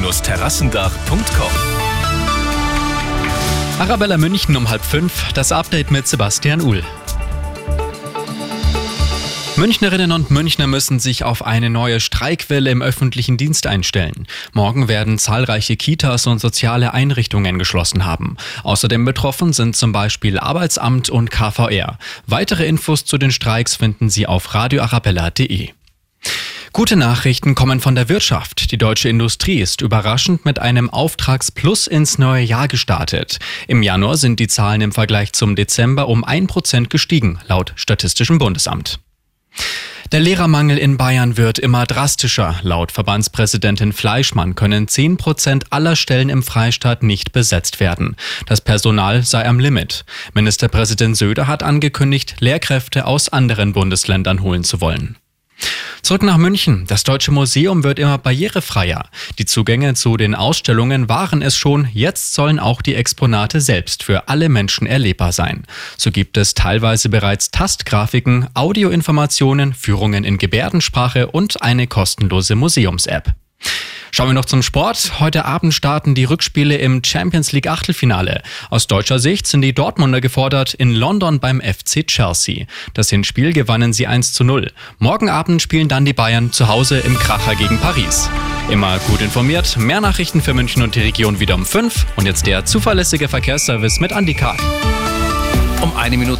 münchen-terrassendach.com Arabella München um halb fünf, das Update mit Sebastian Uhl. Münchnerinnen und Münchner müssen sich auf eine neue Streikwelle im öffentlichen Dienst einstellen. Morgen werden zahlreiche Kitas und soziale Einrichtungen geschlossen haben. Außerdem betroffen sind zum Beispiel Arbeitsamt und KVR. Weitere Infos zu den Streiks finden Sie auf radioarabella.de. Gute Nachrichten kommen von der Wirtschaft. Die deutsche Industrie ist überraschend mit einem Auftragsplus ins neue Jahr gestartet. Im Januar sind die Zahlen im Vergleich zum Dezember um ein Prozent gestiegen, laut Statistischem Bundesamt. Der Lehrermangel in Bayern wird immer drastischer. Laut Verbandspräsidentin Fleischmann können 10 Prozent aller Stellen im Freistaat nicht besetzt werden. Das Personal sei am Limit. Ministerpräsident Söder hat angekündigt, Lehrkräfte aus anderen Bundesländern holen zu wollen. Zurück nach München. Das Deutsche Museum wird immer barrierefreier. Die Zugänge zu den Ausstellungen waren es schon. Jetzt sollen auch die Exponate selbst für alle Menschen erlebbar sein. So gibt es teilweise bereits Tastgrafiken, Audioinformationen, Führungen in Gebärdensprache und eine kostenlose Museums-App. Schauen wir noch zum Sport. Heute Abend starten die Rückspiele im Champions League Achtelfinale. Aus deutscher Sicht sind die Dortmunder gefordert in London beim FC Chelsea. Das Hinspiel gewannen sie 1 zu 0. Morgen Abend spielen dann die Bayern zu Hause im Kracher gegen Paris. Immer gut informiert. Mehr Nachrichten für München und die Region wieder um 5. Und jetzt der zuverlässige Verkehrsservice mit Andy Karl. Um eine Minute